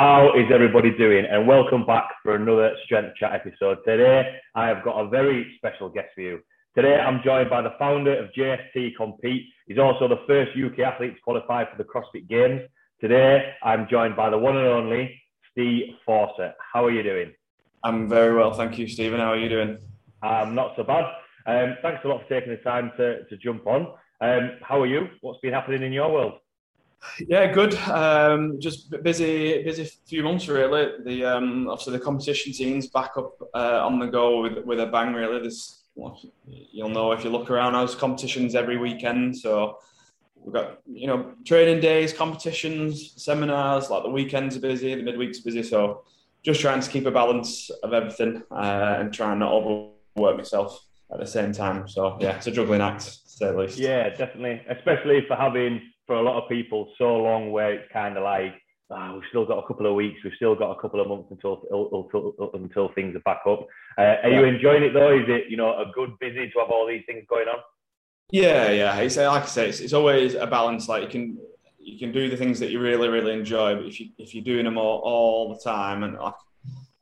How is everybody doing? And welcome back for another Strength Chat episode. Today, I have got a very special guest for you. Today, I'm joined by the founder of JST Compete. He's also the first UK athlete to qualify for the CrossFit Games. Today, I'm joined by the one and only Steve Fawcett. How are you doing? I'm very well, thank you, Stephen. How are you doing? I'm not so bad. Um, thanks a lot for taking the time to, to jump on. Um, how are you? What's been happening in your world? Yeah, good. Um, just busy, busy few months really. The um, obviously the competition scene's back up uh, on the go with with a bang. Really, there's you'll know if you look around. There's competitions every weekend, so we've got you know training days, competitions, seminars. Like the weekends are busy, the midweeks are busy. So just trying to keep a balance of everything uh, and trying not overwork myself at the same time. So yeah, it's a juggling act, to say the least. Yeah, definitely, especially for having for a lot of people so long where it's kind of like oh, we've still got a couple of weeks, we've still got a couple of months until until, until things are back up. Uh, are yeah. you enjoying it though? Is it you know a good busy to have all these things going on? Yeah, yeah. It's like I say, it's, it's always a balance. Like you can you can do the things that you really really enjoy, but if you if you're doing them all, all the time and like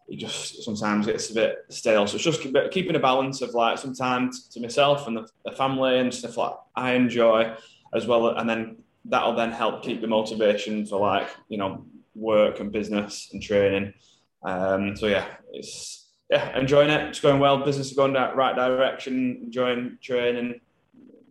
it just sometimes gets a bit stale. So it's just keeping a balance of like some time to myself and the, the family and stuff like I enjoy as well, and then that'll then help keep the motivation for like you know work and business and training. Um, so yeah, it's yeah enjoying it. It's going well. Business is going that right direction. Enjoying training.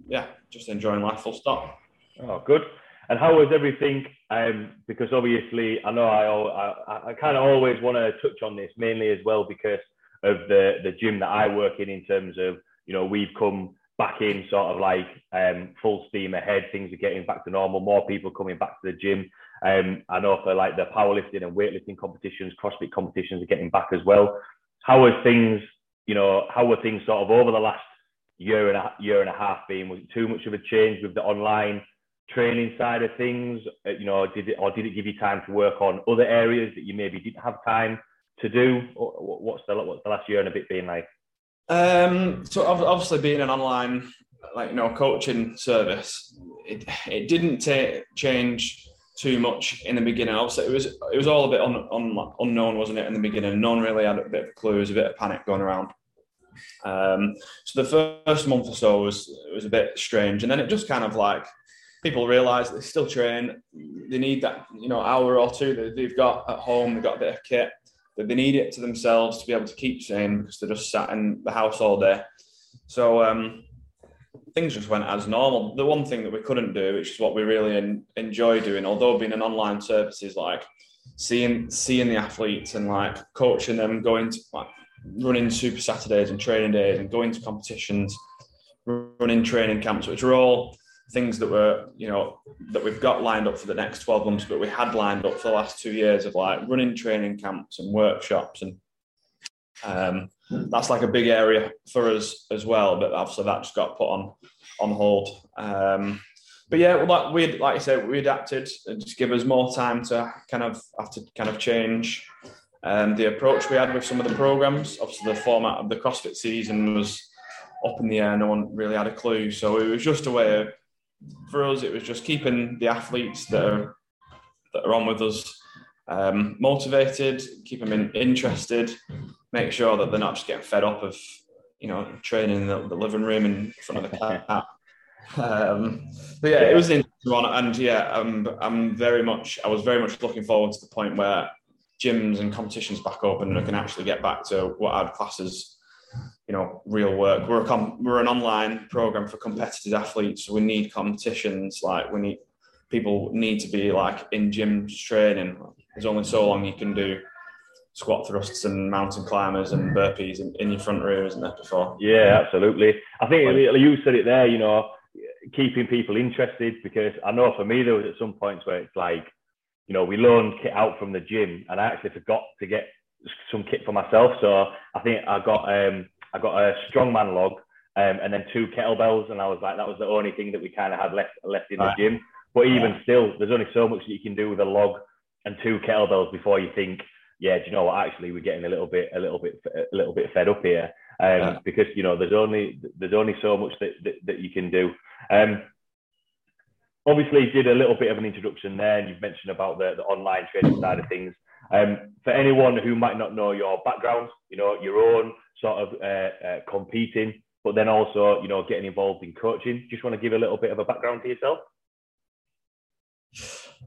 Yeah, just enjoying life. Full stop. Oh, good. And how was everything? Um, because obviously, I know I I, I kind of always want to touch on this mainly as well because of the the gym that I work in. In terms of you know we've come back in sort of like um, full steam ahead. Things are getting back to normal. More people coming back to the gym. Um, I know for like the powerlifting and weightlifting competitions, CrossFit competitions are getting back as well. How are things? You know, how were things sort of over the last year and a year and a half been? Was it too much of a change with the online training side of things? Uh, you know, did it or did it give you time to work on other areas that you maybe didn't have time to do? What's the what's the last year and a bit been like? Um, so obviously, being an online, like you know, coaching service, it it didn't take change too much in the beginning. Obviously, it was it was all a bit un, un, unknown, wasn't it? In the beginning, no one really had a bit of a clue. Was a bit of panic going around. Um, so the first month or so was was a bit strange, and then it just kind of like people realise they still train. They need that you know hour or two that they've got at home. They've got a bit of kit that they need it to themselves to be able to keep sane because they're just sat in the house all day. So um, things just went as normal. The one thing that we couldn't do, which is what we really en- enjoy doing, although being an online service, is like seeing seeing the athletes and like coaching them, going to like running super Saturdays and training days and going to competitions, running training camps, which are all things that were, you know, that we've got lined up for the next 12 months, but we had lined up for the last two years of like running training camps and workshops. And um, that's like a big area for us as well. But obviously that just got put on, on hold. Um, but yeah, like we like I said, we adapted and just give us more time to kind of have to kind of change um, the approach we had with some of the programs. Obviously, the format of the CrossFit season was up in the air. No one really had a clue. So it was just a way of for us, it was just keeping the athletes that are that are on with us um, motivated, keep them in, interested, make sure that they're not just getting fed up of you know training in the, the living room in front of the cat. Um, but yeah, it was an interesting one, and yeah, I'm I'm very much I was very much looking forward to the point where gyms and competitions back open and I can actually get back to what I'd class as you know real work. We're a com- we're an online program for competitive athletes. So we need competitions. Like we need people need to be like in gyms training. There's only so long you can do squat thrusts and mountain climbers and burpees in, in your front room, isn't there? Before. Yeah, absolutely. I think you said it there. You know, keeping people interested because I know for me there was at some points where it's like, you know, we loaned kit out from the gym and I actually forgot to get some kit for myself. So I think I got um, I got a strongman log um, and then two kettlebells, and I was like, that was the only thing that we kind of had left left in right. the gym. But even yeah. still, there's only so much that you can do with a log and two kettlebells before you think, yeah, do you know what? Actually, we're getting a little bit, a little bit, a little bit fed up here, um, yeah. because you know there's only there's only so much that that, that you can do. Um, obviously, did a little bit of an introduction there, and you've mentioned about the, the online training side of things. Um, for anyone who might not know your background, you know, your own sort of uh, uh, competing, but then also, you know, getting involved in coaching, just want to give a little bit of a background to yourself?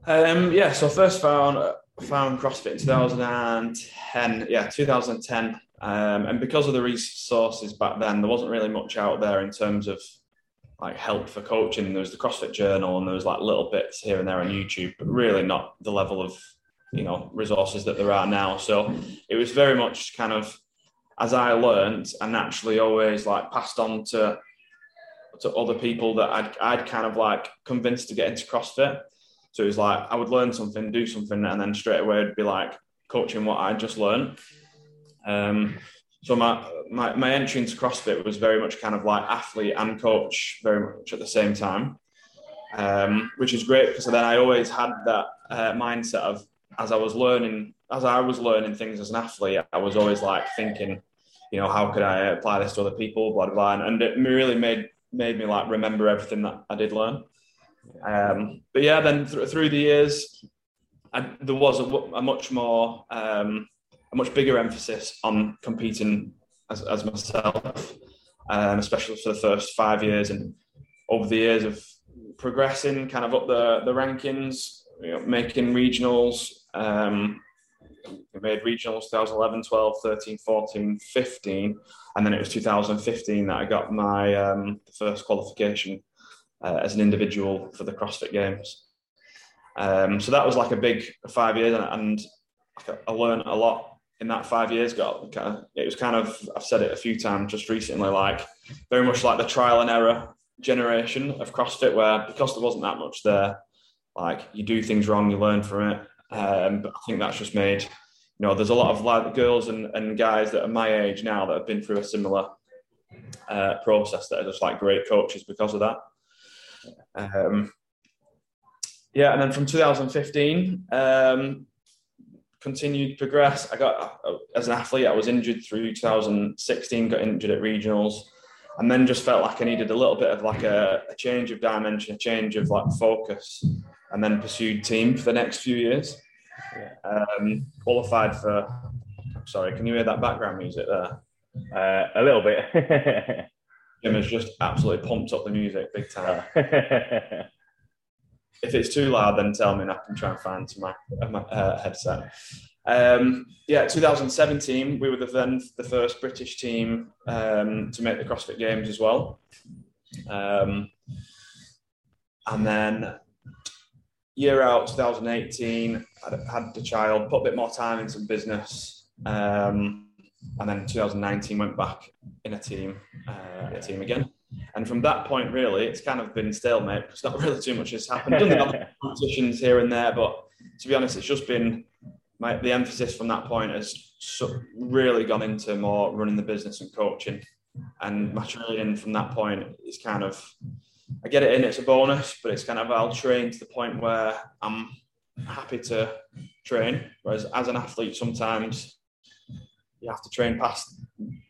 Um, yeah, so first found found CrossFit in 2010. Yeah, 2010. Um, and because of the resources back then, there wasn't really much out there in terms of like help for coaching. There was the CrossFit Journal, and there was like little bits here and there on YouTube, but really not the level of you know resources that there are now. So it was very much kind of as I learned, and naturally always like passed on to to other people that I'd I'd kind of like convinced to get into CrossFit. So it was like I would learn something, do something, and then straight away it'd be like coaching what I just learned. Um, so my, my my entry into CrossFit was very much kind of like athlete and coach very much at the same time, um, which is great because then I always had that uh, mindset of as I was learning as I was learning things as an athlete, I was always like thinking, you know, how could I apply this to other people, blah blah, blah. and it really made made me like remember everything that I did learn. Um, but yeah, then th- through the years, I, there was a, a much more um, a much bigger emphasis on competing as, as myself, um, especially for the first five years. And over the years of progressing, kind of up the, the rankings, you know, making regionals. Um, made regionals 2011, 12, 13, 14, 15. And then it was 2015 that I got my um, first qualification uh, as an individual for the CrossFit Games. Um, so that was like a big five years, and, and I learned a lot in that five years of, it was kind of I've said it a few times just recently like very much like the trial and error generation of CrossFit where because there wasn't that much there like you do things wrong you learn from it. Um, but I think that's just made you know there's a lot of like girls and, and guys that are my age now that have been through a similar uh, process that are just like great coaches because of that. Um, yeah and then from 2015 um, continued progress. I got as an athlete, I was injured through 2016, got injured at regionals, and then just felt like I needed a little bit of like a, a change of dimension, a change of like focus, and then pursued team for the next few years. Um, qualified for. Sorry, can you hear that background music there? Uh, a little bit. Jim has just absolutely pumped up the music big time. if it's too loud, then tell me and I can try and find my, my uh, headset. Um, yeah, 2017, we were the, then the first British team um, to make the CrossFit Games as well. Um, and then year out, 2018, I had the child, put a bit more time into business. Um, and then 2019 went back in a team, uh, a team again. And from that point, really, it's kind of been stalemate because not really too much has happened. Done the competitions here and there, but to be honest, it's just been my, the emphasis from that point has so really gone into more running the business and coaching. And my training from that point is kind of, I get it in, it's a bonus, but it's kind of, I'll train to the point where I'm happy to train. Whereas as an athlete, sometimes you have to train past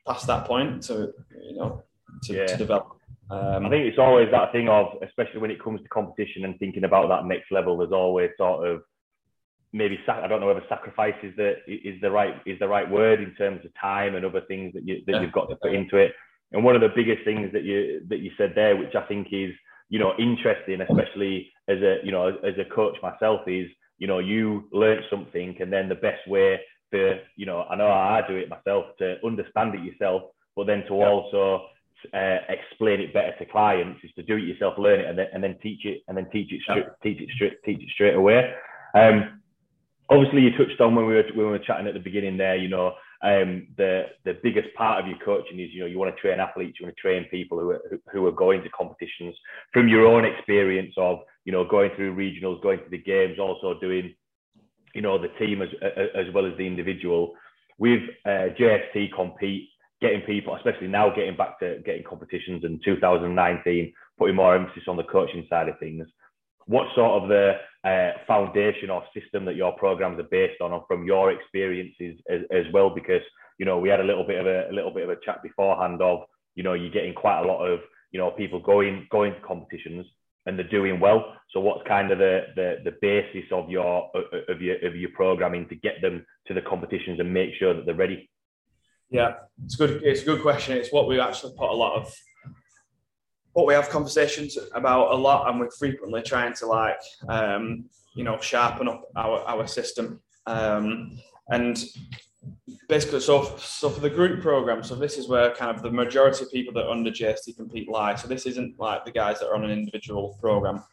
past that point to, you know, to, yeah. to develop. Um, I think it's always that thing of, especially when it comes to competition and thinking about that next level. There's always sort of maybe I don't know whether sacrifice is the is the right is the right word in terms of time and other things that you that yeah. you've got to put into it. And one of the biggest things that you that you said there, which I think is you know interesting, especially as a you know as a coach myself, is you know you learn something and then the best way for you know I know I do it myself to understand it yourself, but then to yeah. also uh, explain it better to clients is to do it yourself, learn it, and then, and then teach it, and then teach it, straight, yeah. teach it straight, teach it straight away. Um, obviously, you touched on when we were when we were chatting at the beginning there. You know, um, the the biggest part of your coaching is you know you want to train athletes, you want to train people who are who are going to competitions from your own experience of you know going through regionals, going to the games, also doing you know the team as as well as the individual. With uh, JST compete getting people, especially now getting back to getting competitions in 2019, putting more emphasis on the coaching side of things. What sort of the uh, foundation or system that your programs are based on, or from your experiences as, as, well? Because you know we had a little bit of a, a little bit of a chat beforehand of you know you're getting quite a lot of you know people going going to competitions and they're doing well. So what's kind of the, the, the basis of your of your of your programming to get them to the competitions and make sure that they're ready? Yeah, it's good. It's a good question. It's what we actually put a lot of what we have conversations about a lot, and we're frequently trying to like um, you know sharpen up our our system. Um, and basically, so so for the group program, so this is where kind of the majority of people that are under JST compete lie. So this isn't like the guys that are on an individual program.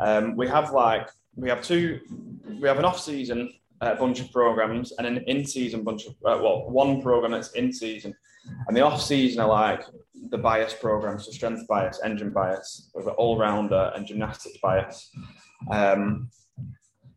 Um, we have like we have two, we have an off season uh, bunch of programs and an in season bunch of uh, well one program that's in season, and the off season are like the bias programs, so strength bias, engine bias, we've got all rounder and gymnastics bias. Um,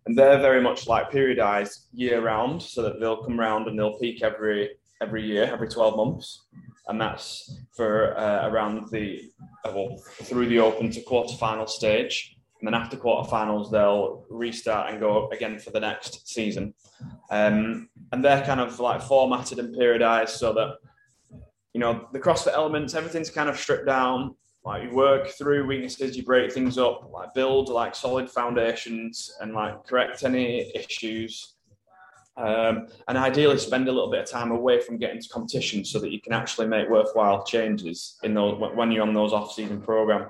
and they're very much like periodized year round so that they'll come round and they'll peak every every year every 12 months. And that's for uh, around the uh, well, through the open to quarterfinal stage and then after quarterfinals they'll restart and go again for the next season um, and they're kind of like formatted and periodized so that you know the crossfit elements everything's kind of stripped down like you work through weaknesses, you break things up, like build like solid foundations and like correct any issues. Um, and ideally spend a little bit of time away from getting to competition so that you can actually make worthwhile changes in those when you're on those off-season program.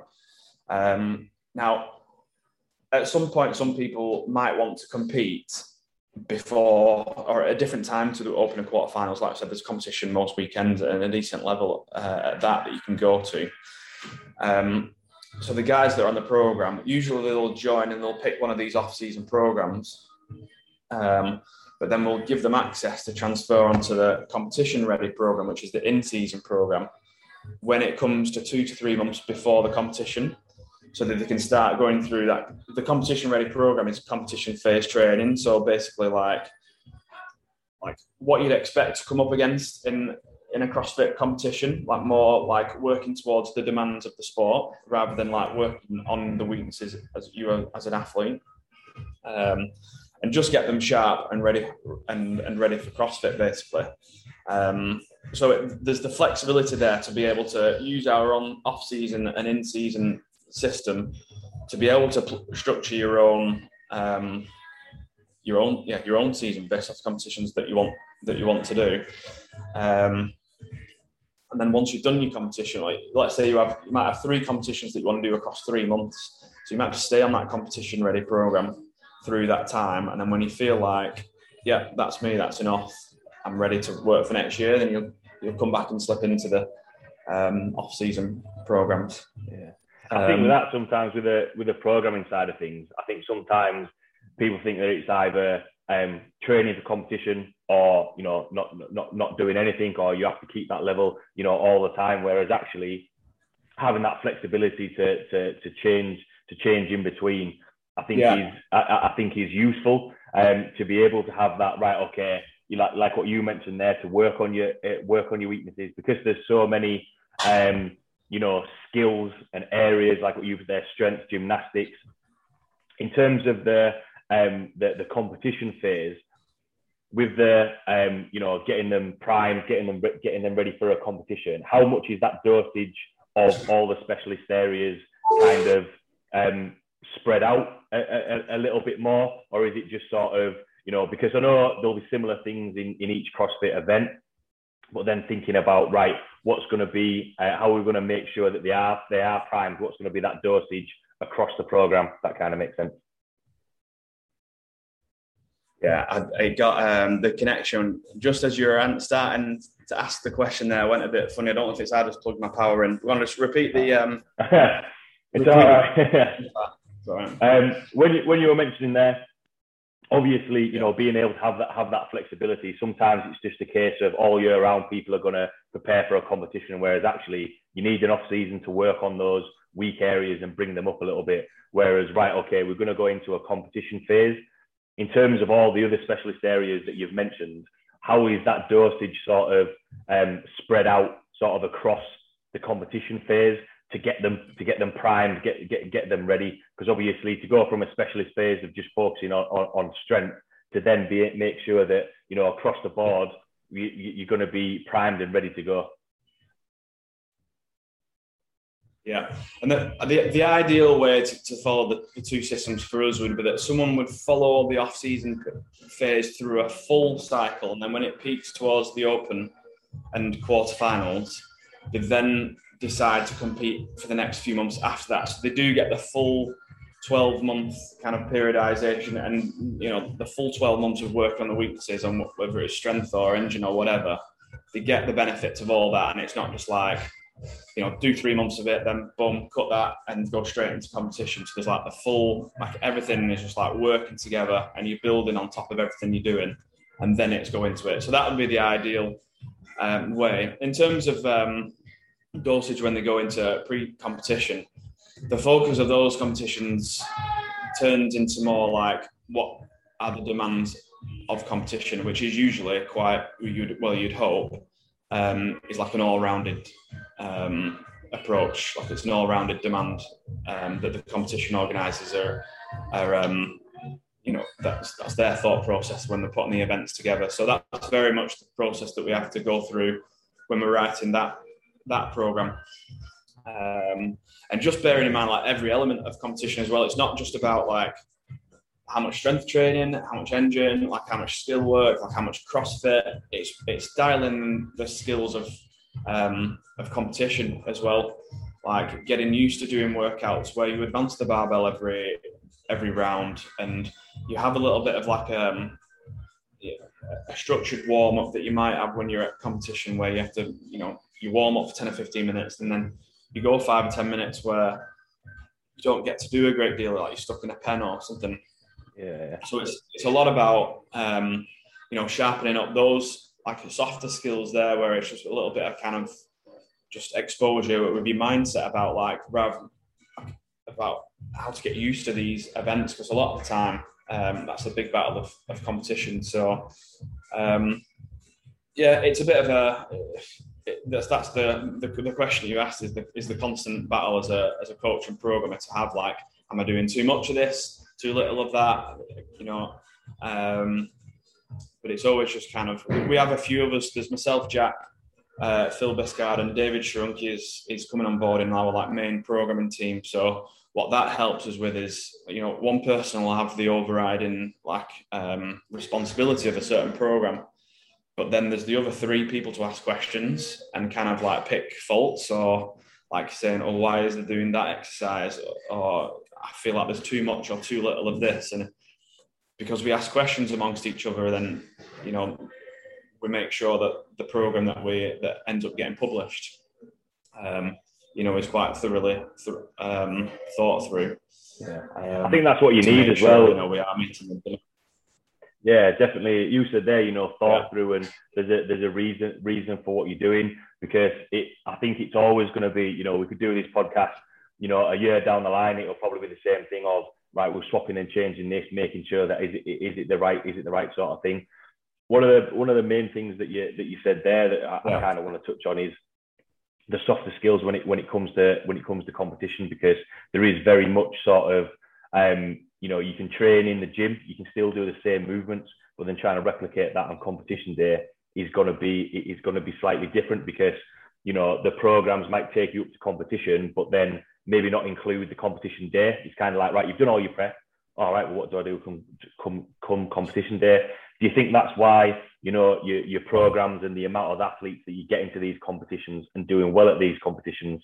Um, now, at some point, some people might want to compete before or at a different time to the open and quarterfinals. Like I said, there's competition most weekends and a decent level uh, at that that you can go to. Um, so the guys that are on the program usually they'll join and they'll pick one of these off-season programs. Um, but then we'll give them access to transfer onto the competition ready program, which is the in-season program, when it comes to two to three months before the competition, so that they can start going through that. The competition ready program is competition phase training. So basically, like like what you'd expect to come up against in in a CrossFit competition, like more like working towards the demands of the sport rather than like working on the weaknesses as you are as an athlete, um, and just get them sharp and ready and and ready for CrossFit basically. Um, so it, there's the flexibility there to be able to use our own off-season and in-season system to be able to pl- structure your own um, your own yeah your own season based off competitions that you want that you want to do. Um, and then once you've done your competition, like let's say you have you might have three competitions that you want to do across three months. So you might stay on that competition ready program through that time. And then when you feel like, yeah, that's me, that's enough, I'm ready to work for next year, then you'll you'll come back and slip into the um, off season programs. Yeah. I think with um, that sometimes with the with the programming side of things, I think sometimes people think that it's either um, training for competition or you know not not not doing anything or you have to keep that level you know all the time whereas actually having that flexibility to to, to change to change in between i think yeah. is I, I, think is useful um to be able to have that right okay you like like what you mentioned there to work on your uh, work on your weaknesses because there's so many um you know skills and areas like what you've there strength gymnastics. In terms of the um the, the competition phase with the um, you know getting them primed, getting them getting them ready for a competition, how much is that dosage of all the specialist areas kind of um, spread out a, a, a, little bit more, or is it just sort of you know because I know there'll be similar things in, in each CrossFit event, but then thinking about right, what's going to be uh, how are we going to make sure that they are they are primed? What's going to be that dosage across the program? That kind of makes sense yeah, I, I got um, the connection just as you were starting to ask the question there. Went a bit funny. I don't know if it's I just plugged my power in. We want to just repeat the. Um, it's all right. all right. Um, when you, when you were mentioning there, obviously, you know, being able to have that have that flexibility. Sometimes it's just a case of all year round people are going to prepare for a competition, whereas actually you need an off season to work on those weak areas and bring them up a little bit. Whereas, right, okay, we're going to go into a competition phase in terms of all the other specialist areas that you've mentioned, how is that dosage sort of um, spread out sort of across the competition phase to get them to get them primed, get get get them ready? Because obviously, to go from a specialist phase of just focusing on, on, on strength to then be make sure that you know across the board you, you're going to be primed and ready to go. Yeah, and the the, the ideal way to, to follow the, the two systems for us would be that someone would follow the off season phase through a full cycle, and then when it peaks towards the Open and quarterfinals, they then decide to compete for the next few months after that. So they do get the full 12 month kind of periodization and you know the full 12 months of work on the weaknesses on whether it's strength or engine or whatever they get the benefits of all that. And it's not just like you know do three months of it then boom cut that and go straight into competition. So there's like the full like everything is just like working together and you're building on top of everything you're doing and then it's go into it. So that would be the ideal um, way. In terms of um, dosage when they go into pre-competition the focus of those competitions turns into more like what are the demands of competition, which is usually quite you'd well you'd hope um, is like an all-rounded um, approach, like it's an all-rounded demand um, that the competition organisers are are um, you know that's that's their thought process when they're putting the events together. So that's very much the process that we have to go through when we're writing that that program. Um, and just bearing in mind like every element of competition as well. It's not just about like how much strength training, how much engine, like how much skill work, like how much CrossFit. It's it's dialing the skills of um, of competition as well. Like getting used to doing workouts where you advance the barbell every every round, and you have a little bit of like um, a structured warm up that you might have when you're at competition, where you have to you know you warm up for ten or fifteen minutes, and then you go five or ten minutes where you don't get to do a great deal, like you're stuck in a pen or something. Yeah. So it's it's a lot about um, you know sharpening up those like softer skills there, where it's just a little bit of kind of just exposure with your mindset about like rather about how to get used to these events because a lot of the time um, that's a big battle of, of competition. So um, yeah, it's a bit of a that's that's the, the, the question you asked is the is the constant battle as a as a coach and programmer to have like am I doing too much of this? Too little of that? You know um, but it's always just kind of we have a few of us. There's myself Jack uh, Phil Biscard and David Shrunky is is coming on board in our like main programming team. So what that helps us with is you know one person will have the overriding like um, responsibility of a certain program but then there's the other three people to ask questions and kind of like pick faults or like saying, oh, why isn't doing that exercise? Or I feel like there's too much or too little of this. And because we ask questions amongst each other, then, you know, we make sure that the program that we that ends up getting published, um, you know, is quite thoroughly th- um, thought through. Yeah, um, I think that's what you need as sure, well. You know, we are meeting the yeah, definitely. You said there, you know, thought yeah. through, and there's a there's a reason reason for what you're doing because it. I think it's always going to be, you know, we could do this podcast, you know, a year down the line, it'll probably be the same thing of right, we're swapping and changing this, making sure that is it is it the right is it the right sort of thing. One of the one of the main things that you that you said there that I, yeah. I kind of want to touch on is the softer skills when it when it comes to when it comes to competition because there is very much sort of um, you know, you can train in the gym, you can still do the same movements, but then trying to replicate that on competition day is going to be is going to be slightly different because you know the programs might take you up to competition, but then maybe not include the competition day. It's kind of like right, you've done all your prep. All right, well, what do I do come come come competition day? Do you think that's why you know your your programs and the amount of athletes that you get into these competitions and doing well at these competitions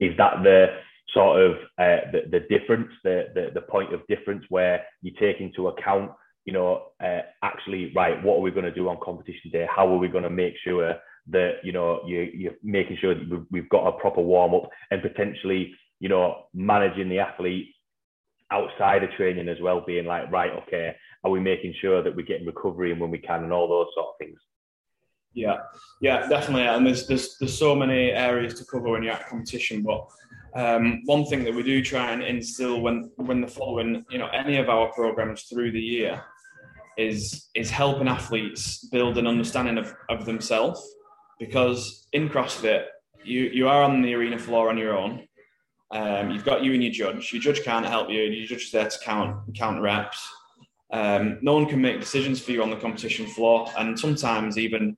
is that the sort of uh, the, the difference, the, the, the point of difference where you take into account, you know, uh, actually, right, what are we going to do on competition day? How are we going to make sure that, you know, you, you're making sure that we've, got a proper warm up and potentially, you know, managing the athlete outside of training as well, being like, right, okay, are we making sure that we're getting recovery and when we can and all those sort of things? Yeah, yeah, definitely. And there's there's there's so many areas to cover when you're at competition, but um, one thing that we do try and instill when when the following, you know, any of our programs through the year is is helping athletes build an understanding of, of themselves. Because in CrossFit, you you are on the arena floor on your own. Um, you've got you and your judge. Your judge can't help you. Your judge is there to count count reps. Um, no one can make decisions for you on the competition floor, and sometimes even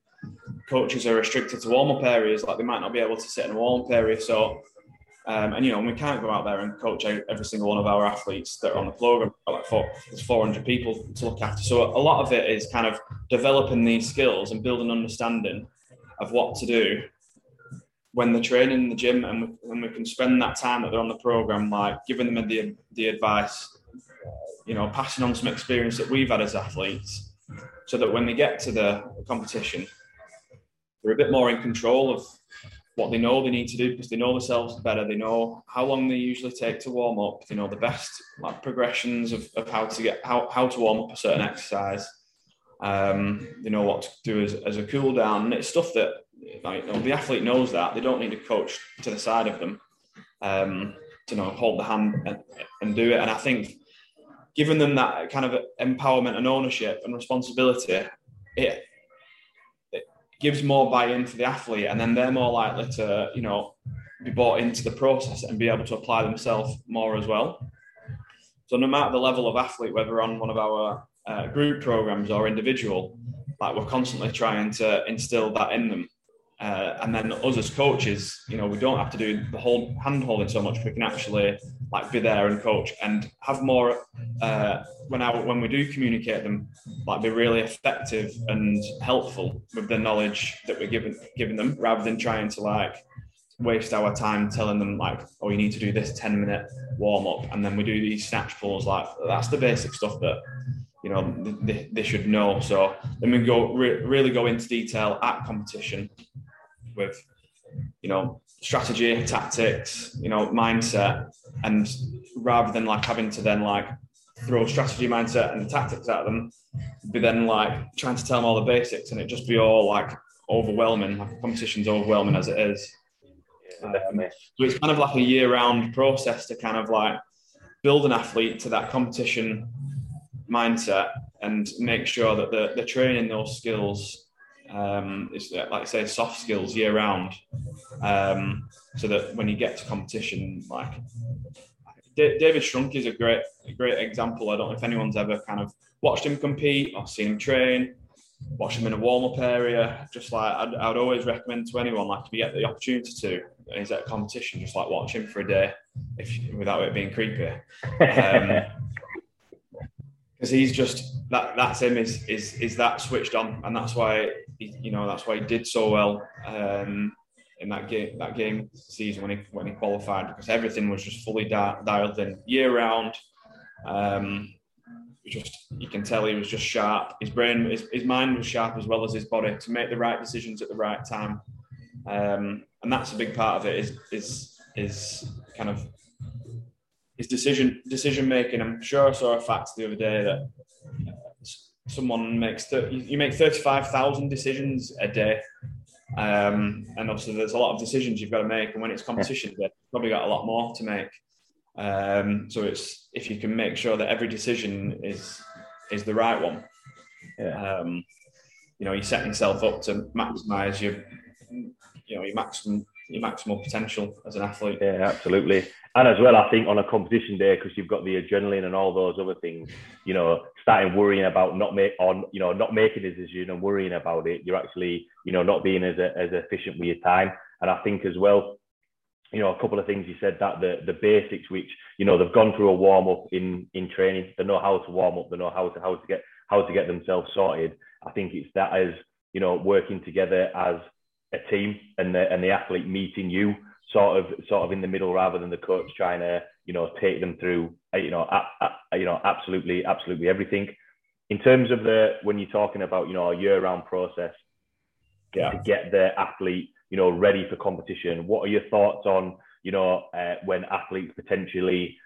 coaches are restricted to warm up areas. Like they might not be able to sit in a warm up area. So Um, and you know, we can't go out there and coach every single one of our athletes that are on the program. Like four, there's 400 people to look after. So a lot of it is kind of developing these skills and building understanding of what to do when they're training in the gym, and we, when we can spend that time that they're on the program, like giving them the the advice, you know, passing on some experience that we've had as athletes, so that when they get to the competition, they're a bit more in control of what they know they need to do because they know themselves better. They know how long they usually take to warm up. They know the best like progressions of, of how to get how, how to warm up a certain exercise. Um, they know what to do as, as a cool down. And it's stuff that like, you know, the athlete knows that. They don't need a coach to the side of them um, to know hold the hand and, and do it. And I think giving them that kind of empowerment and ownership and responsibility, it gives more buy-in for the athlete, and then they're more likely to, you know, be bought into the process and be able to apply themselves more as well. So no matter the level of athlete, whether on one of our uh, group programs or individual, like we're constantly trying to instill that in them. Uh, and then us as coaches, you know, we don't have to do the whole hand holding so much. We can actually like be there and coach and have more uh, when when we do communicate them, like be really effective and helpful with the knowledge that we're giving giving them, rather than trying to like waste our time telling them like, oh, you need to do this ten minute warm up, and then we do these snatch pulls. Like that's the basic stuff that you know they, they should know. So then we go re- really go into detail at competition with you know strategy, tactics, you know mindset, and rather than like having to then like throw strategy mindset and tactics at them, be then like trying to tell them all the basics, and it just be all like overwhelming. Like competition's overwhelming as it is. Um, so it's kind of like a year-round process to kind of like build an athlete to that competition mindset and make sure that they're, they're training those skills um, it's like I say, soft skills year round, um, so that when you get to competition, like David Strunk is a great, a great example. I don't know if anyone's ever kind of watched him compete or seen him train, watched him in a warm up area. Just like I'd, I'd, always recommend to anyone, like if you get the opportunity to, he's at a competition, just like watch him for a day, if without it being creepy. Um, because he's just that that's him is is is that switched on and that's why you know that's why he did so well um, in that game that game season when he when he qualified because everything was just fully di- dialed in year round um, just you can tell he was just sharp. His brain his, his mind was sharp as well as his body to make the right decisions at the right time. Um, and that's a big part of it is is is kind of his decision decision making. I'm sure I saw a fact the other day that someone makes th- you make thirty five thousand decisions a day, um, and obviously there's a lot of decisions you've got to make, and when it's competition, you've probably got a lot more to make. Um, so it's if you can make sure that every decision is is the right one. Yeah. Um, you know, you set yourself up to maximise your, you know, your maximum your maximal potential as an athlete. Yeah, absolutely and as well, I think on a competition day, because you've got the adrenaline and all those other things, you know, starting worrying about not make on, you know, not making a decision and worrying about it, you're actually, you know, not being as as efficient with your time. And I think as well, you know, a couple of things you said that the the basics, which you know, they've gone through a warm up in in training, they know how to warm up, they know how to how to get how to get themselves sorted. I think it's that as you know, working together as a team and the and the athlete meeting you sort of sort of in the middle rather than the coach trying to you know take them through uh, you know a, a, you know absolutely absolutely everything in terms of the when you're talking about you know a year round process yeah. to get the athlete you know ready for competition what are your thoughts on you know uh, when athletes potentially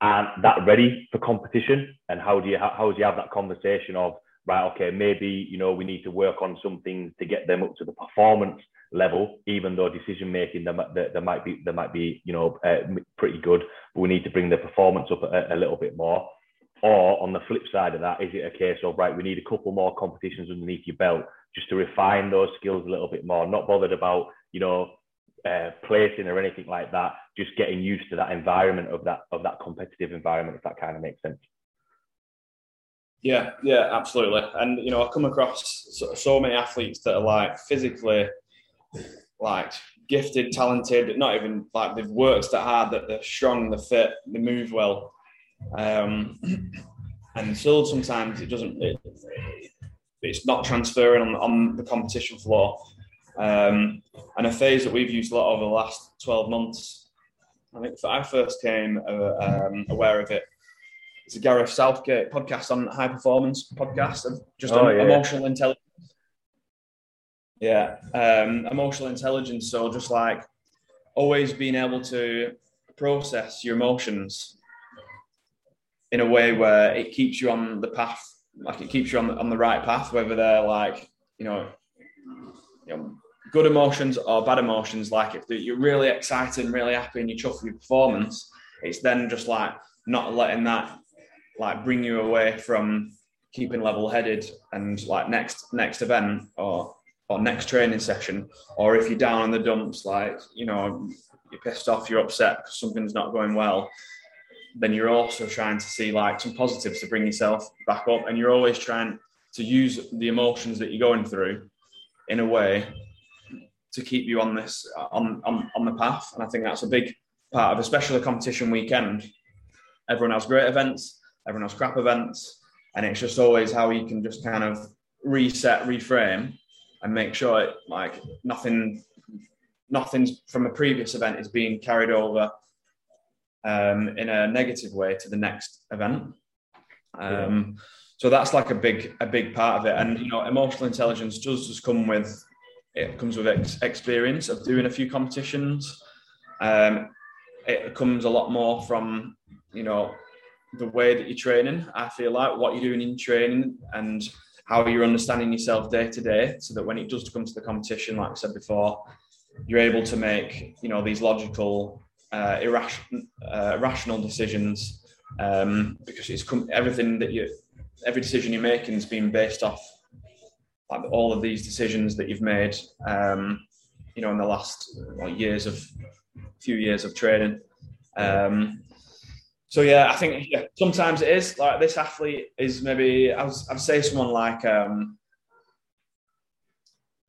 aren't that ready for competition and how do you how do you have that conversation of right okay maybe you know we need to work on some things to get them up to the performance level, even though decision making there, might be there might be you know uh, pretty good, but we need to bring the performance up a, a, little bit more. Or on the flip side of that, is it a case of right, we need a couple more competitions underneath your belt just to refine those skills a little bit more, not bothered about you know uh, placing or anything like that, just getting used to that environment of that of that competitive environment, if that kind of makes sense. Yeah, yeah, absolutely. And you know, I come across so, so many athletes that are like physically like gifted, talented, not even like they've worked that hard, that they're strong, they're fit, they move well. Um, and still sometimes it doesn't, it, it's not transferring on, on the competition floor. Um, and a phase that we've used a lot over the last 12 months, I think I first came uh, um, aware of it. It's a Gareth Southgate podcast on high performance podcast just oh, yeah. emotional intelligence. Yeah, um, emotional intelligence. So just like always being able to process your emotions in a way where it keeps you on the path, like it keeps you on the, on the right path, whether they're like you know, you know good emotions or bad emotions, like if you're really excited and really happy and you chuff your performance, it's then just like not letting that like bring you away from keeping level headed and like next next event or or next training session, or if you're down in the dumps, like you know you're pissed off, you're upset because something's not going well, then you're also trying to see like some positives to bring yourself back up, and you're always trying to use the emotions that you're going through in a way to keep you on this on, on on the path. And I think that's a big part of, especially the competition weekend. Everyone has great events, everyone has crap events, and it's just always how you can just kind of reset, reframe, and make sure it, like nothing, nothing from a previous event is being carried over um, in a negative way to the next event. Um, yeah. So that's like a big a big part of it, and you know, emotional intelligence does just come with it comes with ex- experience of doing a few competitions. Um, it comes a lot more from you know the way that you're training. I feel like what you're doing in training and how you're understanding yourself day to day, so that when it does come to the competition, like I said before, you're able to make you know these logical, uh, irrational, uh, rational decisions um, because it's come, everything that you every decision you're making is being based off like all of these decisions that you've made, um, you know, in the last years of few years of training. Um, so yeah, I think yeah, sometimes it is like this athlete is maybe I was I'd say someone like um,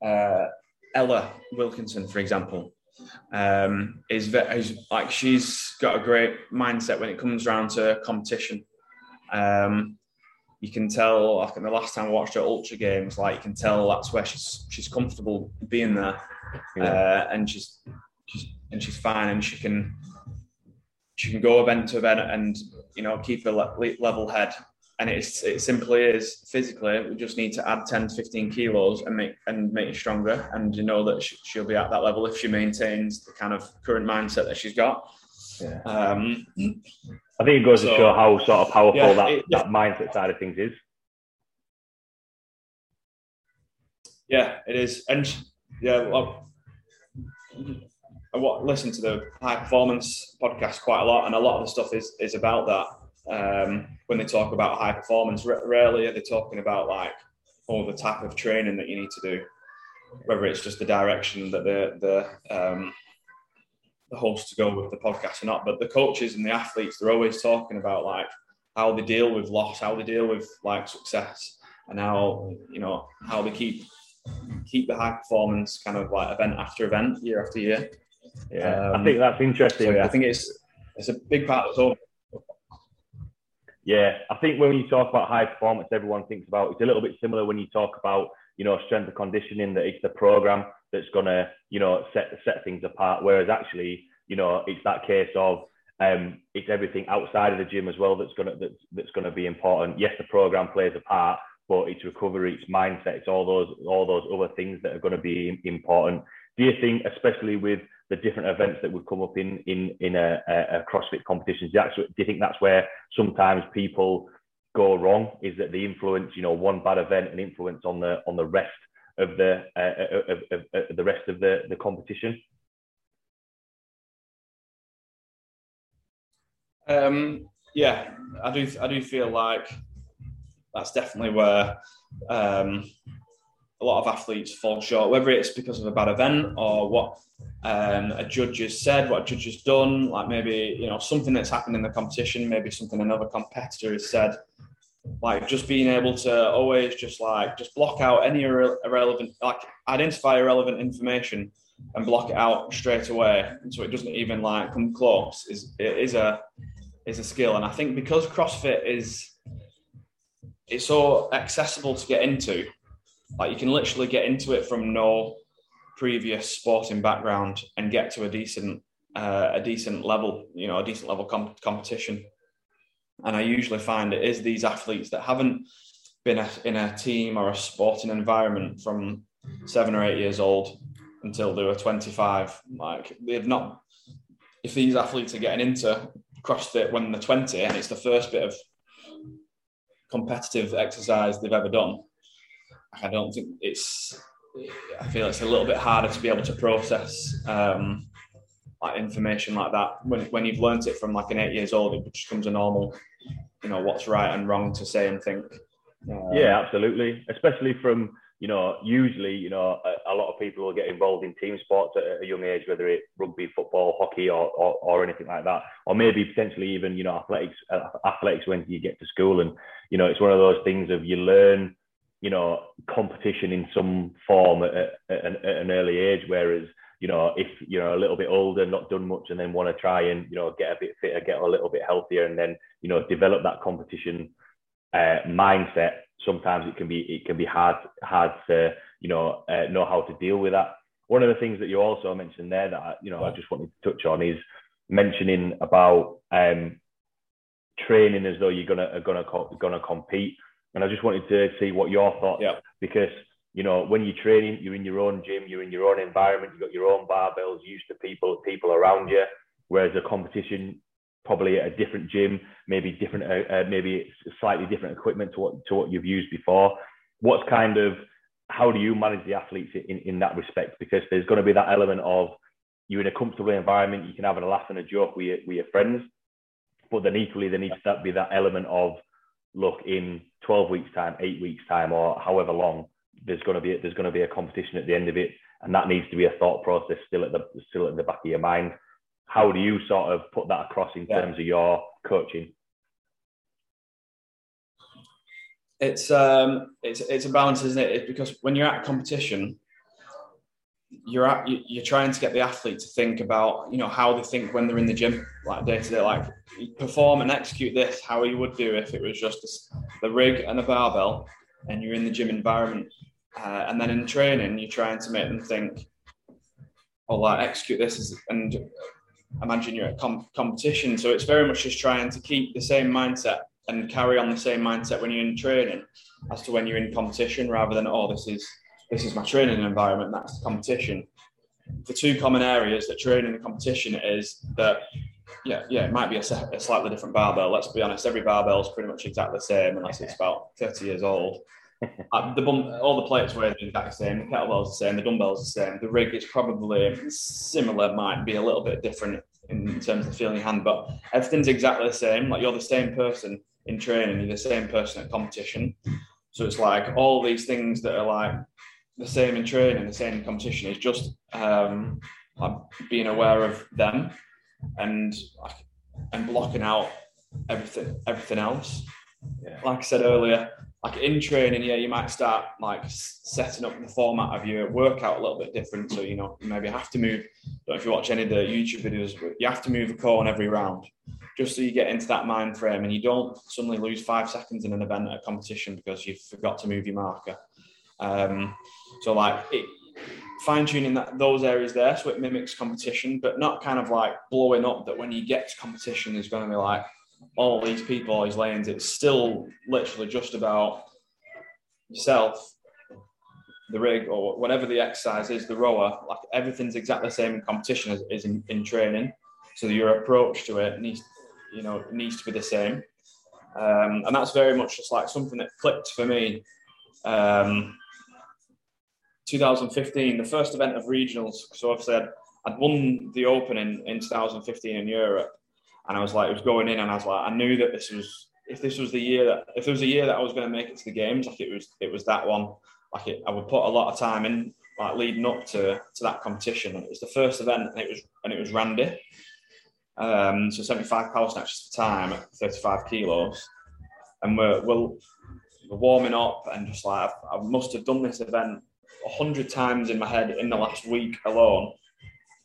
uh, Ella Wilkinson, for example, um, is, is like she's got a great mindset when it comes around to competition. Um, you can tell like in the last time I watched her ultra games, like you can tell that's where she's she's comfortable being there, yeah. uh, and she's, she's and she's fine, and she can she can go event to event and you know keep a le- level head. And it's it simply is physically we just need to add 10 to 15 kilos and make and make it stronger. And you know that she, she'll be at that level if she maintains the kind of current mindset that she's got. Yeah. Um, I think it goes so, to show how sort of powerful yeah, that, it, that mindset side of things is. Yeah, it is. And yeah, well, I listen to the high performance podcast quite a lot, and a lot of the stuff is is about that. Um, when they talk about high performance, rarely are they talking about like all the type of training that you need to do, whether it's just the direction that the the um, the go with the podcast or not, but the coaches and the athletes, they're always talking about like how they deal with loss, how they deal with like success, and how you know how they keep keep the high performance kind of like event after event, year after year. Yeah, um, I think that's interesting. I think it's it's a big part of the Yeah, I think when you talk about high performance, everyone thinks about it's a little bit similar when you talk about you know strength and conditioning that it's the program that's gonna you know set set things apart. Whereas actually, you know, it's that case of um, it's everything outside of the gym as well that's gonna that's, that's gonna be important. Yes, the program plays a part, but it's recovery, it's mindset, it's all those all those other things that are going to be important. Do you think, especially with the different events that would come up in in in a, a CrossFit competitions, do you, think that's where sometimes people go wrong? Is that the influence, you know, one bad event and influence on the on the rest of the uh, uh, of, of, of, the rest of the the competition? Um, yeah, I do. I do feel like that's definitely where um, a lot of athletes fall short. Whether it's because of a bad event or what um, a judge has said, what a judge has done, like maybe you know something that's happened in the competition, maybe something another competitor has said like just being able to always just like just block out any irre- irrelevant like identify irrelevant information and block it out straight away, so it doesn't even like come close, is it is a is a skill. And I think because CrossFit is it's so accessible to get into, like you can literally get into it from no previous sporting background and get to a decent uh, a decent level, you know, a decent level com- competition. And I usually find it is these athletes that haven't been a, in a team or a sporting environment from seven or eight years old until they were 25. Like they've not, if these athletes are getting into CrossFit when they're 20 and it's the first bit of competitive exercise they've ever done, I don't think it's, I feel it's a little bit harder to be able to process um, like information like that when, when you've learnt it from like an eight years old, it just becomes a normal, you know, what's right and wrong to say and think. Um, yeah, absolutely. Especially from you know, usually, you know, a, a, lot of people will get involved in team sports at a young age, whether it's rugby, football, hockey, or, or, or anything like that, or maybe potentially even, you know, athletics, uh, athletics when you get to school. And, you know, it's one of those things of you learn, you know, competition in some form at, at, at an early age, whereas, you know, if you're a little bit older, not done much, and then want to try and, you know, get a bit fitter, get a little bit healthier, and then, you know, develop that competition uh, mindset sometimes it can be it can be hard hard to you know uh, know how to deal with that. One of the things that you also mentioned there that you know I just wanted to touch on is mentioning about um, training as though you're gonna gonna gonna compete. And I just wanted to see what your thoughts yeah. because you know when you're training, you're in your own gym, you're in your own environment, you've got your own barbells, used to people people around you. Whereas a competition, probably at a different gym, maybe different, uh, uh, maybe slightly different equipment to what to what you've used before. What's kind of how do you manage the athletes in, in that respect? Because there's going to be that element of you're in a comfortable environment, you can have a laugh and a joke with your, with your friends, but then equally there needs to be that element of look in 12 weeks time, eight weeks time, or however long there's going to be there's going to be a competition at the end of it, and that needs to be a thought process still at the still at the back of your mind how do you sort of put that across in yeah. terms of your coaching? It's um, it's it's a balance, isn't it? It's because when you're at a competition, you're at you're trying to get the athlete to think about you know how they think when they're in the gym, like day to day, like perform and execute this how you would do if it was just the rig and a barbell, and you're in the gym environment. Uh, and then in training, you're trying to make them think, oh, like execute this, and imagine you're at com- competition. So it's very much just trying to keep the same mindset and carry on the same mindset when you're in training as to when you're in competition, rather than oh, this is this is my training environment, that's the competition. The two common areas that training and competition is that yeah, yeah, it might be a, a, slightly different barbell. Let's be honest, every barbell is pretty much exactly the same unless it's about 30 years old. uh, the bum, all the plates weigh the same. The kettlebell's the same. The dumbbell's the same. The rig is probably similar, might be a little bit different in terms of feeling your hand, but everything's exactly the same. Like you're the same person in training, you're the same person at competition. So it's like all these things that are like the same in training, the same in competition is just um, like being aware of them and and blocking out everything everything else. Yeah. Like I said earlier, like in training, yeah, you might start like setting up the format of your workout a little bit different. So, you know, you maybe have to move, if you watch any of the YouTube videos, but you have to move a core on every round just so you get into that mind frame and you don't suddenly lose five seconds in an event at a competition because you forgot to move your marker. Um, so, like, it, fine tuning that those areas there so it mimics competition, but not kind of like blowing up that when you get to competition, there's going to be like, all these people, all these lanes, it's still literally just about yourself, the rig, or whatever the exercise is, the rower. Like everything's exactly the same in competition as is in, in training. So your approach to it needs, you know, needs to be the same. Um, and that's very much just like something that clicked for me. Um, 2015, the first event of regionals. So obviously I'd, I'd won the Open in, in 2015 in Europe and I was like, it was going in, and I was like, I knew that this was if this was the year that if there was a year that I was going to make it to the games, like it was it was that one. Like it, I would put a lot of time in, like leading up to to that competition. It was the first event, and it was and it was Randy. Um, so 75 power snatches for time 35 kilos, and we're, we're warming up, and just like I must have done this event a hundred times in my head in the last week alone.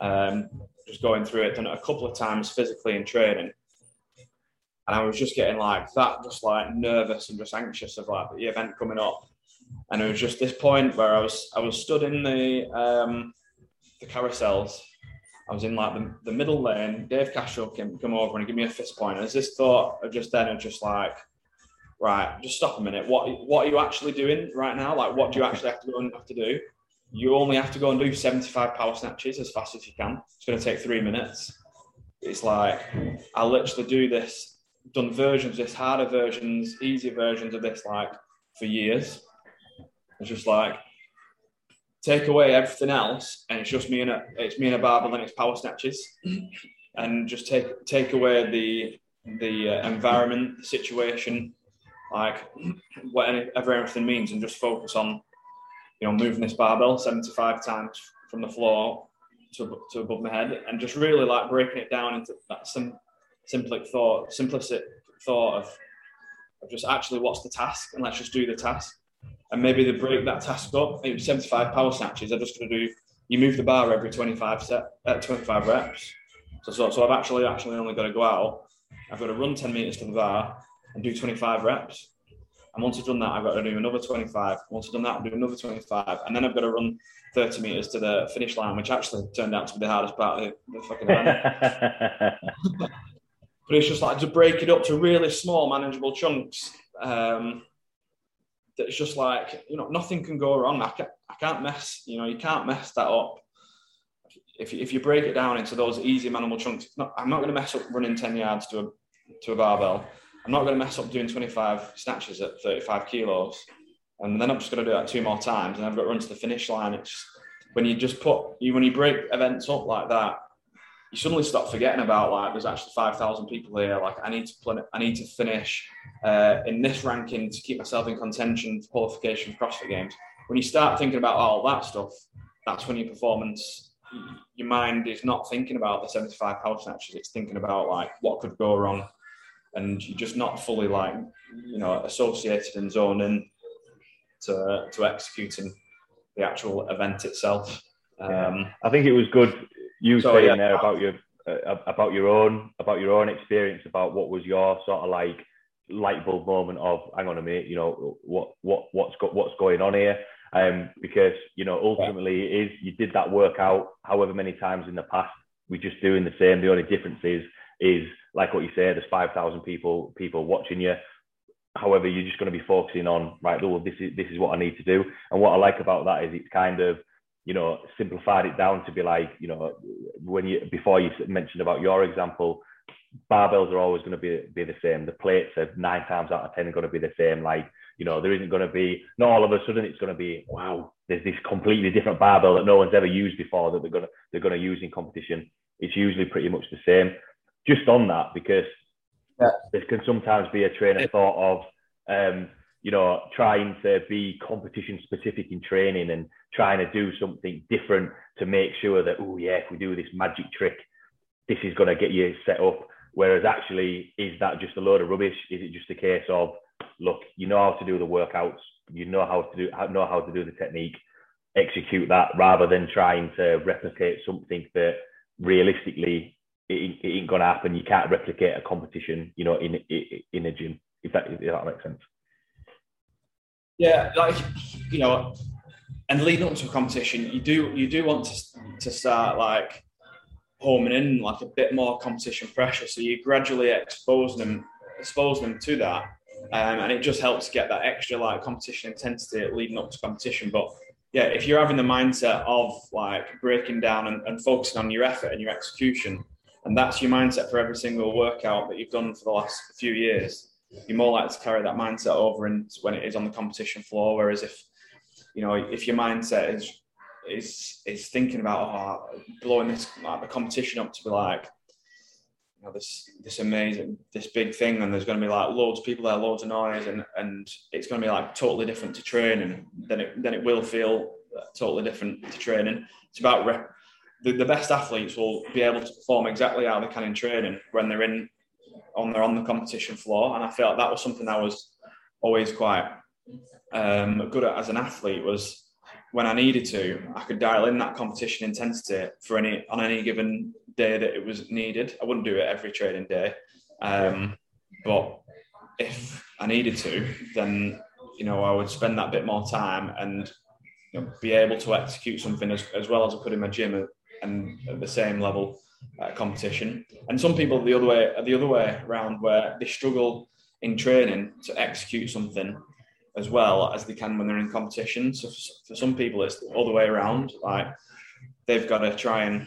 Um, just going through it, done it a couple of times physically in training. And I was just getting like that, just like nervous and just anxious of like the event coming up. And it was just this point where I was I was stood in the um, the carousels. I was in like the, the middle lane. Dave Cashel came come over and give me a fist point. And this thought of just then of just like, right, just stop a minute. What what are you actually doing right now? Like, what do you actually have to go and have to do? You only have to go and do 75 power snatches as fast as you can. It's going to take three minutes. It's like I literally do this, done versions, this harder versions, easier versions of this, like for years. It's just like take away everything else, and it's just me and a it's me and a barbell and it's power snatches, and just take take away the the uh, environment, the situation, like whatever everything means, and just focus on you know moving this barbell seventy five times from the floor to, to above my head, and just really like breaking it down into that sim, simplistic thought, simplistic thought of, of just actually what's the task, and let's just do the task and maybe they break that task up. Maybe 75 power snatches. They're just going to do. You move the bar every 25 set, uh, 25 reps. So, so, so I've actually actually only got to go out. I've got to run 10 meters to the bar and do 25 reps. And once I've done that, I've got to do another 25. Once I've done that, I'll do another 25. And then I've got to run 30 meters to the finish line, which actually turned out to be the hardest part of the, the fucking event. but it's just like to break it up to really small, manageable chunks. Um, that's just like you know nothing can go wrong. I can't, I can't mess you know you can't mess that up. If you, if you break it down into those easy manageable chunks, not, I'm not going to mess up running ten yards to a to a barbell. I'm not going to mess up doing 25 snatches at 35 kilos, and then I'm just going to do that two more times, and I've got to run to the finish line. It's when you just put you when you break events up like that, you suddenly stop forgetting about like there's actually 5,000 people here. Like I need to play, I need to finish uh, in this ranking to keep myself in contention for qualification for CrossFit Games. When you start thinking about all that stuff, that's when your performance, your mind is not thinking about the 75 power snatches. It's thinking about like what could go wrong, and you're just not fully like you know associated and zoned in to to executing the actual event itself. Um, I think it was good you so, saying yeah. there about your uh, about your own about your own experience about what was your sort of like light bulb moment of hang on a minute you know what what what's got what's going on here um because you know ultimately it is you did that workout however many times in the past we're just doing the same the only difference is is like what you say there's 5000 people people watching you however you're just going to be focusing on right well this is this is what i need to do and what i like about that is it's kind of you know, simplified it down to be like, you know, when you before you mentioned about your example, barbells are always going to be be the same. The plates are nine times out of ten going to be the same. Like, you know, there isn't going to be not all of a sudden it's going to be wow. There's this completely different barbell that no one's ever used before that they're going to they're going to use in competition. It's usually pretty much the same. Just on that, because yeah. there can sometimes be a train of thought of um, you know, trying to be competition specific in training and trying to do something different to make sure that, oh, yeah, if we do this magic trick, this is going to get you set up. Whereas actually, is that just a load of rubbish? Is it just a case of, look, you know how to do the workouts, you know how to do know how to do the technique, execute that rather than trying to replicate something that realistically it, it ain't gonna happen. You can't replicate a competition, you know, in in a gym. If that if that makes sense. Yeah, like you know, and leading up to a competition, you do you do want to to start like homing in like a bit more competition pressure. So you gradually expose them expose them to that, um, and it just helps get that extra like competition intensity leading up to competition. But yeah, if you're having the mindset of like breaking down and, and focusing on your effort and your execution, and that's your mindset for every single workout that you've done for the last few years you're more likely to carry that mindset over and when it is on the competition floor. Whereas if you know if your mindset is is is thinking about oh, blowing this like the competition up to be like you know this this amazing this big thing and there's going to be like loads of people there loads of noise and and it's going to be like totally different to training then it then it will feel totally different to training it's about rep- the, the best athletes will be able to perform exactly how they can in training when they're in on there on the competition floor, and I felt like that was something I was always quite um, good at as an athlete was when I needed to, I could dial in that competition intensity for any on any given day that it was needed. I wouldn't do it every training day, um, but if I needed to, then you know I would spend that bit more time and you know, be able to execute something as, as well as I could in my gym and at the same level uh, competition. And some people the other way the other way around where they struggle in training to execute something as well as they can when they're in competition. So for some people, it's all the other way around. Like they've got to try and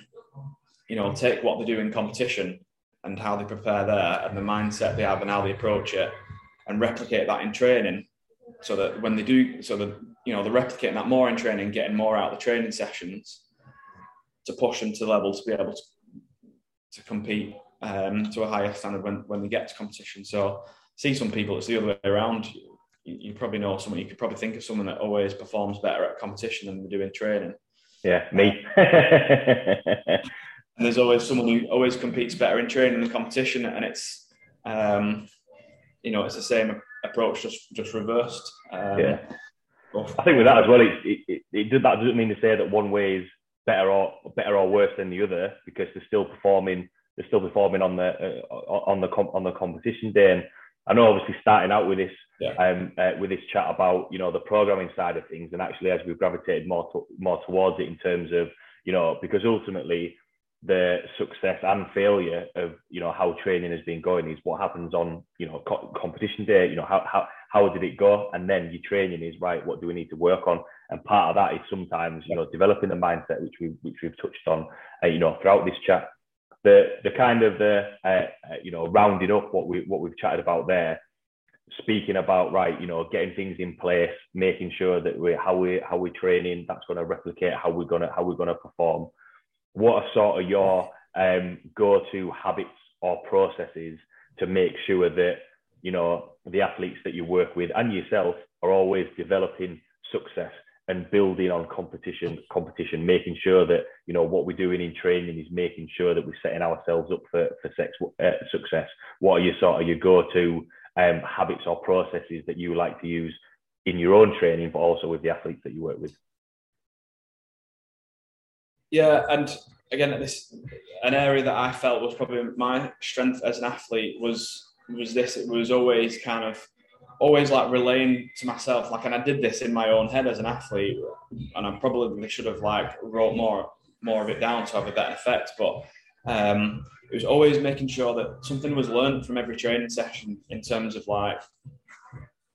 you know take what they do in competition and how they prepare there and the mindset they have and how they approach it and replicate that in training so that when they do so that you know they're replicating that more in training getting more out of the training sessions to push them to the level to be able to, to compete um, to a higher standard when, when they get to competition so see some people it's the other way around you, probably know someone, you could probably think of someone that always performs better at competition than they do in training. Yeah, me. and there's always someone who always competes better in training than competition, and it's, um, you know, it's the same approach, just just reversed. Um, yeah. I think with that as well, it, it, it, it, that doesn't mean to say that one way is better or better or worse than the other because they're still performing. They're still performing on the uh, on the on the competition day. And I know, obviously, starting out with this yeah. um, uh, with this chat about you know the programming side of things, and actually as we've gravitated more to, more towards it in terms of you know because ultimately the success and failure of you know how training has been going is what happens on you know co- competition day. You know how how how did it go, and then your training is right. What do we need to work on? And part of that is sometimes you know developing the mindset, which we which we've touched on, uh, you know throughout this chat. The the kind of the uh, uh, you know rounding up what we what we've chatted about there speaking about right, you know, getting things in place, making sure that we how we how we're training, that's going to replicate how we're gonna how we're gonna perform. What are sort of your um, go-to habits or processes to make sure that you know the athletes that you work with and yourself are always developing success and building on competition competition making sure that you know what we're doing in training is making sure that we're setting ourselves up for for sex, uh, success what are your sort of your go-to um, habits or processes that you like to use in your own training, but also with the athletes that you work with? Yeah, and again, this an area that I felt was probably my strength as an athlete was was this. It was always kind of always like relaying to myself, like, and I did this in my own head as an athlete, and I probably should have like wrote more more of it down to have a better effect, but. Um, it was always making sure that something was learned from every training session in terms of like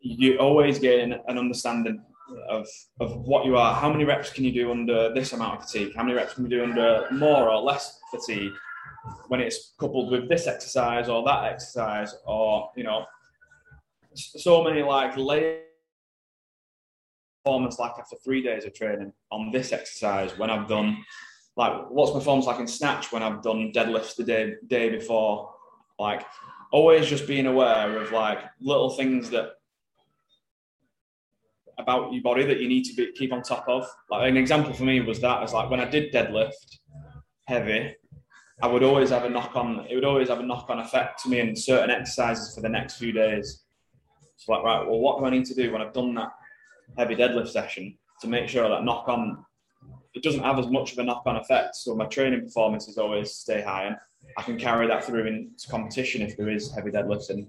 you always gain an understanding of of what you are. How many reps can you do under this amount of fatigue? How many reps can you do under more or less fatigue? When it's coupled with this exercise or that exercise, or you know, so many like layers performance like after three days of training on this exercise when I've done like what's my performance like in snatch when I've done deadlifts the day day before. Like always just being aware of like little things that about your body that you need to be, keep on top of. Like an example for me was that is like when I did deadlift heavy, I would always have a knock on. It would always have a knock on effect to me in certain exercises for the next few days. So like right, well, what do I need to do when I've done that heavy deadlift session to make sure that knock on it doesn't have as much of a knock-on effect. So my training performances always stay high, and I can carry that through into competition if there is heavy deadlifts and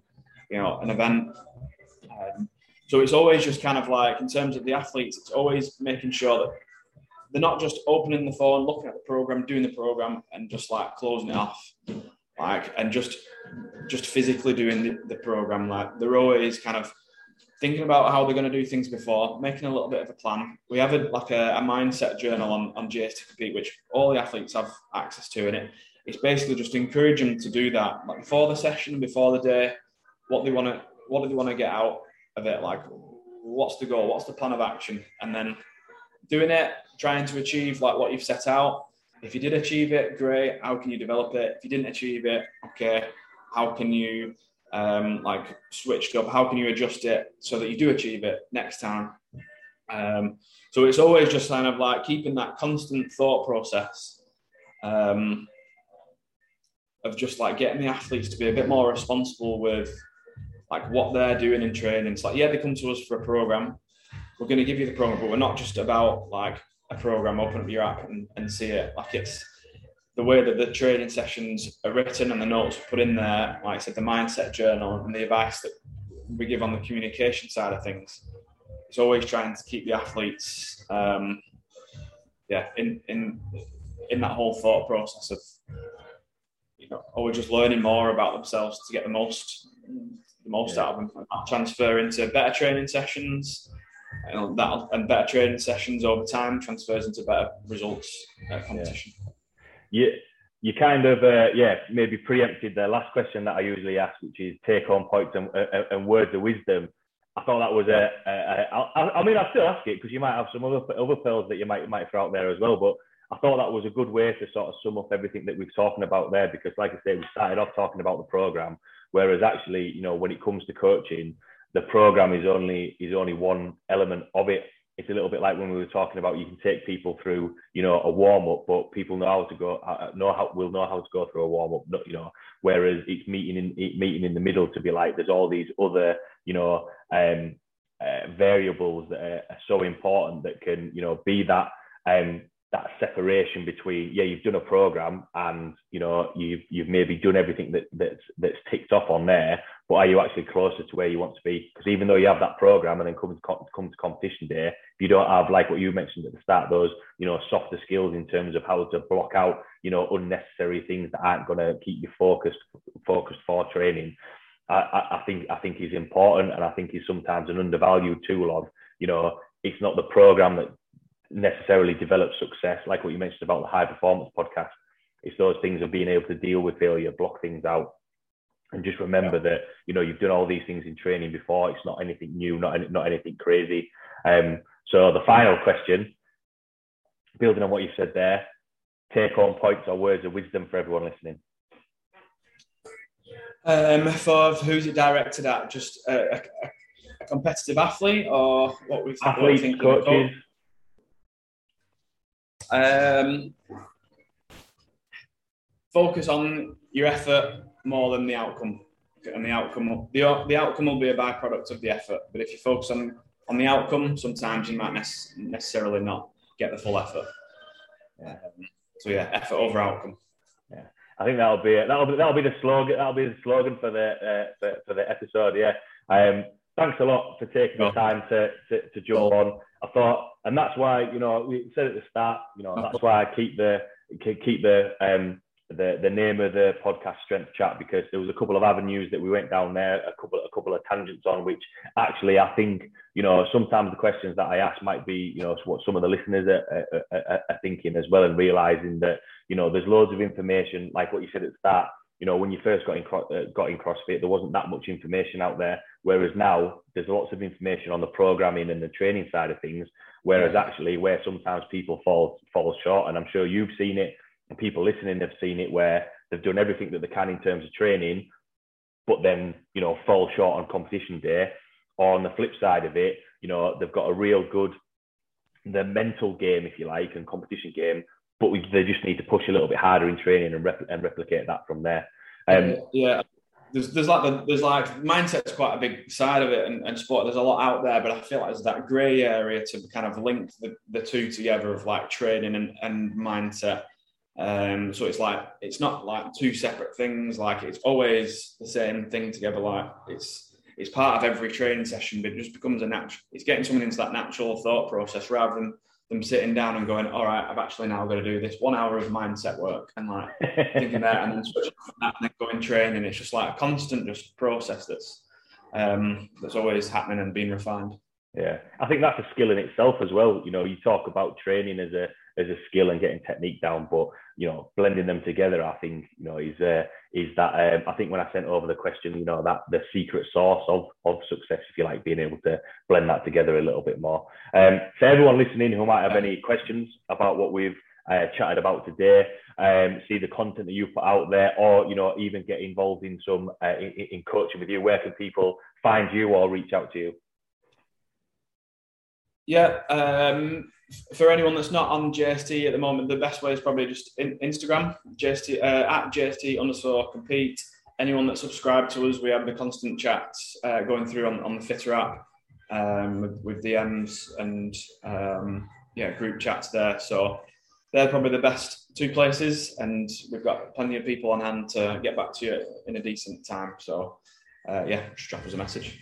you know an event. Um, so it's always just kind of like in terms of the athletes, it's always making sure that they're not just opening the phone, looking at the program, doing the program, and just like closing it off, like and just just physically doing the, the program. Like they're always kind of thinking about how they're going to do things before, making a little bit of a plan. We have a, like a, a mindset journal on, on JST Compete, which all the athletes have access to, and it it's basically just encouraging them to do that like before the session, before the day, what they want to what do they want to get out of it, like what's the goal, what's the plan of action, and then doing it, trying to achieve like what you've set out. If you did achieve it, great. How can you develop it? If you didn't achieve it, okay. How can you um, like switched up? How can you adjust it so that you do achieve it next time? Um, so it's always just kind of like keeping that constant thought process um, of just like getting the athletes to be a bit more responsible with like what they're doing in training. It's like, yeah, they come to us for a program, we're going to give you the program, but we're not just about like a program, open up your app and, and see it. Like it's the way that the training sessions are written and the notes put in there, like I said, the mindset journal and the advice that we give on the communication side of things. It's always trying to keep the athletes, um, yeah, in in in that whole thought process of you know, always just learning more about themselves to get the most the most yeah. out of them. And transfer into better training sessions, and that and better training sessions over time transfers into better results at competition. Yeah. You, you kind of uh, yeah maybe preempted the last question that I usually ask, which is take home points and, uh, and words of wisdom. I thought that was a, I mean I still ask it because you might have some other other pearls that you might might throw out there as well, but I thought that was a good way to sort of sum up everything that we've talking about there because, like I say, we started off talking about the program, whereas actually, you know, when it comes to coaching, the program is only is only one element of it. It's a little bit like when we were talking about you can take people through, you know, a warm up, but people know how to go, uh, know how will know how to go through a warm up, you know. Whereas it's meeting in meeting in the middle to be like there's all these other, you know, um, uh, variables that are, are so important that can, you know, be that um, that separation between yeah you've done a program and you know you've you've maybe done everything that that's that's ticked off on there but are you actually closer to where you want to be? Because even though you have that program and then come to come to competition day if you don't have like what you mentioned at the start those you know softer skills in terms of how to block out you know unnecessary things that aren't going to keep you focused focused for training. I, I think I think is important and I think is sometimes an undervalued tool of you know it's not the program that necessarily develop success, like what you mentioned about the high performance podcast. It's those things of being able to deal with failure, block things out, and just remember yeah. that you know you've done all these things in training before. It's not anything new, not any, not anything crazy. Um, so the final question, building on what you've said there, take home points or words of wisdom for everyone listening. Um, for who's it directed at? Just a, a, a competitive athlete or what we athletes, coaches, um, focus on your effort more than the outcome. And the outcome, will, the, the outcome will be a byproduct of the effort. But if you focus on on the outcome, sometimes you might ne- necessarily not get the full effort. Um, so yeah, effort over outcome. Yeah, I think that'll be it. That'll be that'll be the slogan. That'll be the slogan for the uh, for, for the episode. Yeah. Um, thanks a lot for taking the time to to, to jump on. I thought, and that's why you know we said at the start, you know that's why I keep the keep the um the the name of the podcast Strength Chat because there was a couple of avenues that we went down there, a couple a couple of tangents on which actually I think you know sometimes the questions that I ask might be you know what some of the listeners are, are, are thinking as well and realizing that you know there's loads of information like what you said at the start you know, when you first got in uh, got in CrossFit, there wasn't that much information out there. Whereas now, there's lots of information on the programming and the training side of things. Whereas actually, where sometimes people fall fall short, and I'm sure you've seen it, and people listening have seen it, where they've done everything that they can in terms of training, but then you know fall short on competition day. Or on the flip side of it, you know, they've got a real good the mental game, if you like, and competition game, but we, they just need to push a little bit harder in training and, rep, and replicate that from there. Um, yeah, there's, there's like the, there's like mindset's quite a big side of it and, and sport. There's a lot out there, but I feel like there's that grey area to kind of link the, the two together of like training and, and mindset. Um, so it's like it's not like two separate things. Like it's always the same thing together. Like it's it's part of every training session, but it just becomes a natural. It's getting someone into that natural thought process rather than them sitting down and going, all right, I've actually now got to do this one hour of mindset work and like thinking that and then switching that and then going training. It's just like a constant just process that's um, that's always happening and being refined. Yeah, I think that's a skill in itself as well. You know, you talk about training as a as a skill and getting technique down, but you know, blending them together, I think you know is uh, is that um, I think when I sent over the question, you know, that the secret sauce of of success, if you like, being able to blend that together a little bit more. Um, for everyone listening who might have any questions about what we've uh, chatted about today, um, see the content that you put out there, or you know, even get involved in some uh, in, in coaching with you. Where can people find you or reach out to you? Yeah, um, for anyone that's not on JST at the moment, the best way is probably just in Instagram, JST uh, at JST underscore compete. Anyone that subscribed to us, we have the constant chats uh, going through on, on the Fitr app. um, with, with DMs and um, yeah, group chats there. So they're probably the best two places, and we've got plenty of people on hand to get back to you in a decent time. So uh, yeah, just drop us a message.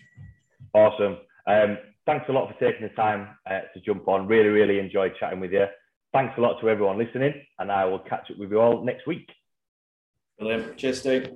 Awesome. Um, thanks a lot for taking the time uh, to jump on. Really, really enjoyed chatting with you. Thanks a lot to everyone listening, and I will catch up with you all next week. Brilliant. Cheers, Steve.